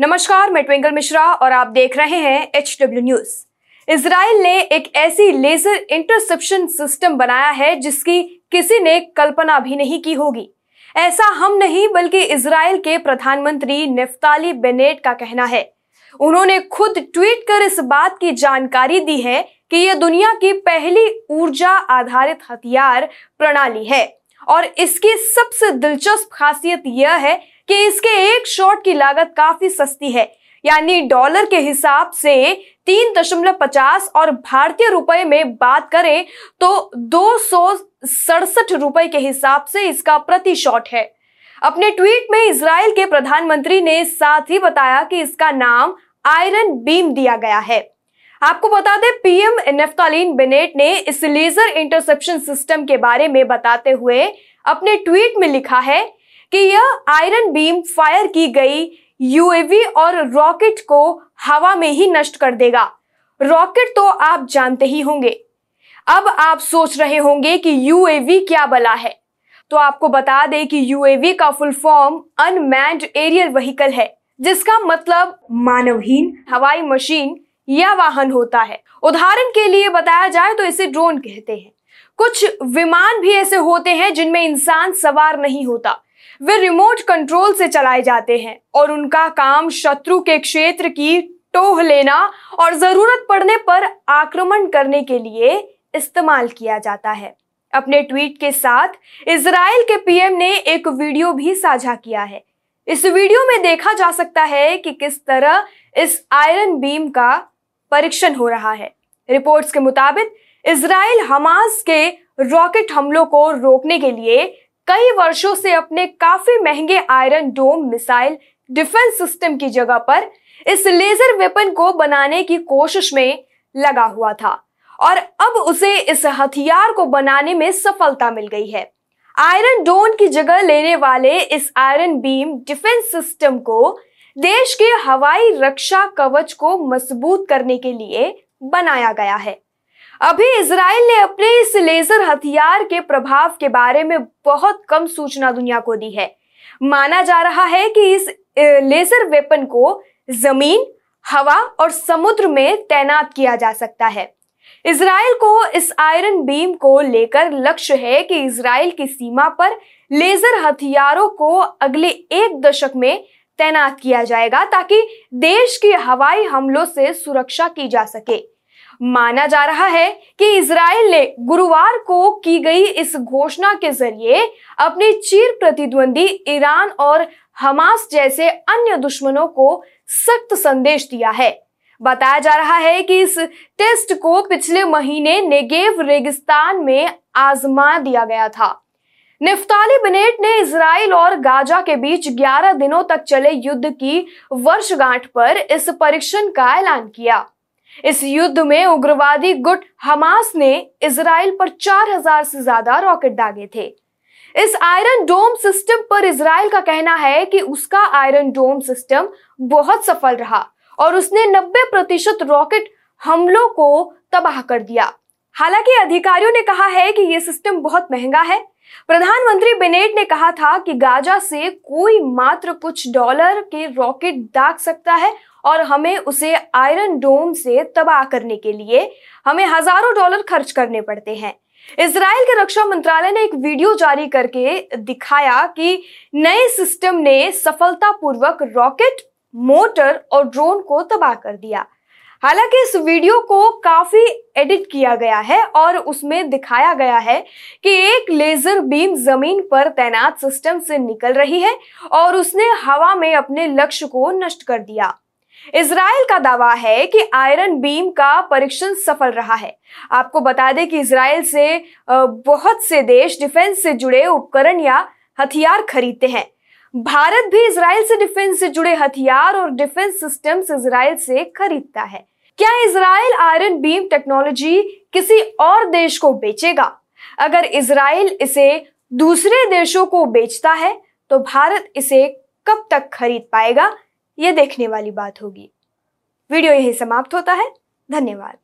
नमस्कार, मैं ट्विंकल मिश्रा और आप देख रहे हैं एच डब्ल्यू न्यूज़ इसराइल ने एक ऐसी लेजर इंटरसेप्शन सिस्टम बनाया है जिसकी किसी ने कल्पना भी नहीं की होगी। ऐसा हम नहीं, बल्कि इसराइल के प्रधानमंत्री नेफ्ताली बेनेट का कहना है। उन्होंने खुद ट्वीट कर इस बात की जानकारी दी है कि यह दुनिया की पहली ऊर्जा आधारित हथियार प्रणाली है। और इसकी सबसे दिलचस्प खासियत यह है कि इसके एक शॉट की लागत काफ़ी सस्ती है, यानी डॉलर के हिसाब से तीन दशमलव पचास और भारतीय रुपए में बात करें तो दो सौ सड़सठ रुपए के हिसाब से इसका प्रति शॉट है। अपने ट्वीट में इसराइल के प्रधानमंत्री ने साथ ही बताया कि इसका नाम आयरन बीम दिया गया है। आपको बता दें, पीएम नेफ्तालीन बेनेट ने इस लेजर इंटरसेप्शन सिस्टम के बारे में बताते हुए अपने ट्वीट में लिखा है कि यह आयरन बीम फायर की गई यूएवी और रॉकेट को हवा में ही नष्ट कर देगा। रॉकेट तो आप जानते ही होंगे। अब आप सोच रहे होंगे कि यूएवी क्या बला है। तो आपको बता दें कि यूएवी का full form unmanned aerial vehicle है, जिसका मतलब मानवहीन हवाई मशीन या वाहन होता है। उदाहरण के लिए बताया जाए तो इसे ड्रोन कहते हैं। कुछ विमान भी ऐसे होते हैं जिनमें इंसान सवार नहीं होता। वे रिमोट कंट्रोल से चलाए जाते हैं और उनका काम शत्रु के क्षेत्र की टोह लेना और ज़रूरत पड़ने पर आक्रमण करने के लिए इस्तेमाल किया जाता है। अपने ट्वीट के साथ इसराइल के पीएम ने एक वीडियो भी साझा किया है। इस वीडियो में देखा जा सकता है कि किस तरह इस आयरन बीम का परीक्षण हो रहा है। रिपोर्ट्स के मुताबिक इसराइल हमास के रॉकेट हमलों को रोकने के लिए कई वर्षों से अपने काफ़ी महँगे Iron Dome missile defence system की जगह पर इस लेजर वेपन को बनाने की कोशिश में लगा हुआ था और अब उसे इस हथियार को बनाने में सफलता मिल गई है। आयरन डोन की जगह लेने वाले इस आयरन बीम डिफेंस सिस्टम को देश के हवाई रक्षा कवच को मज़बूत करने के लिए बनाया गया है। अभी इसराइल ने अपने इस लेजर हथियार के प्रभाव के बारे में बहुत कम सूचना दुनिया को दी है। माना जा रहा है कि इस लेजर वेपन को ज़मीन, हवा और समुद्र में तैनात किया जा सकता है। इसराइल को इस आयरन बीम को लेकर लक्ष्य है कि इसराइल की सीमा पर लेजर हथियारों को अगले एक दशक में तैनात किया जाएगा ताकि देश की हवाई हमलों से सुरक्षा की जा सके। माना जा रहा है कि इसराइल ने गुरुवार को की गई इस घोषणा के ज़रिए अपने चीर प्रतिद्वंदी ईरान और हमास जैसे अन्य दुश्मनों को सख्त संदेश दिया है। बताया जा रहा है कि इस टेस्ट को पिछले महीने नेगेव रेगिस्तान में आजमा दिया गया था। निफ्ताली बनेट ने इसराइल और गाजा के बीच 11 दिनों तक चले युद्ध की वर्षगांठ पर इस परीक्षण का ऐलान किया। इस युद्ध में उग्रवादी गुट हमास ने इसराइल पर 4000 से ज़्यादा रॉकेट दागे थे। इस आयरन डोम सिस्टम पर इसराइल का कहना है कि उसका आयरन डोम सिस्टम बहुत सफल रहा और उसने 90 प्रतिशत रॉकेट हमलों को तबाह कर दिया। हालाँकि अधिकारियों ने कहा है कि यह सिस्टम बहुत महँगा है। प्रधानमंत्री बेनेट ने कहा था कि गाजा से कोई मात्र कुछ डॉलर के रॉकेट दाग सकता है और हमें उसे आयरन डोम से तबाह करने के लिए हमें हज़ारों डॉलर खर्च करने पड़ते हैं। इसराइल के रक्षा मंत्रालय ने एक वीडियो जारी करके दिखाया कि नए सिस्टम ने सफलतापूर्वक रॉकेट, मोटर और ड्रोन को तबाह कर दिया। हालाँकि इस वीडियो को काफ़ी एडिट किया गया है और उसमें दिखाया गया है कि एक लेजर बीम ज़मीन पर तैनात सिस्टम से निकल रही है और उसने हवा में अपने लक्ष्य को नष्ट कर दिया। इसराइल का दावा है कि आयरन बीम का परीक्षण सफल रहा है। आपको बता दें कि इसराइल से बहुत से देश डिफेंस से जुड़े उपकरण या हथियार खरीदते हैं। भारत भी इसराइल से डिफेंस से जुड़े हथियार और डिफेंस सिस्टम्स इसराइल से खरीदता है। क्या इसराइल आयरन बीम टेक्नोलॉजी किसी और देश को बेचेगा? अगर इसराइल इसे दूसरे देशों को बेचता है तो भारत इसे कब तक खरीद पाएगा? ये देखने वाली बात होगी। वीडियो यही समाप्त होता है। धन्यवाद।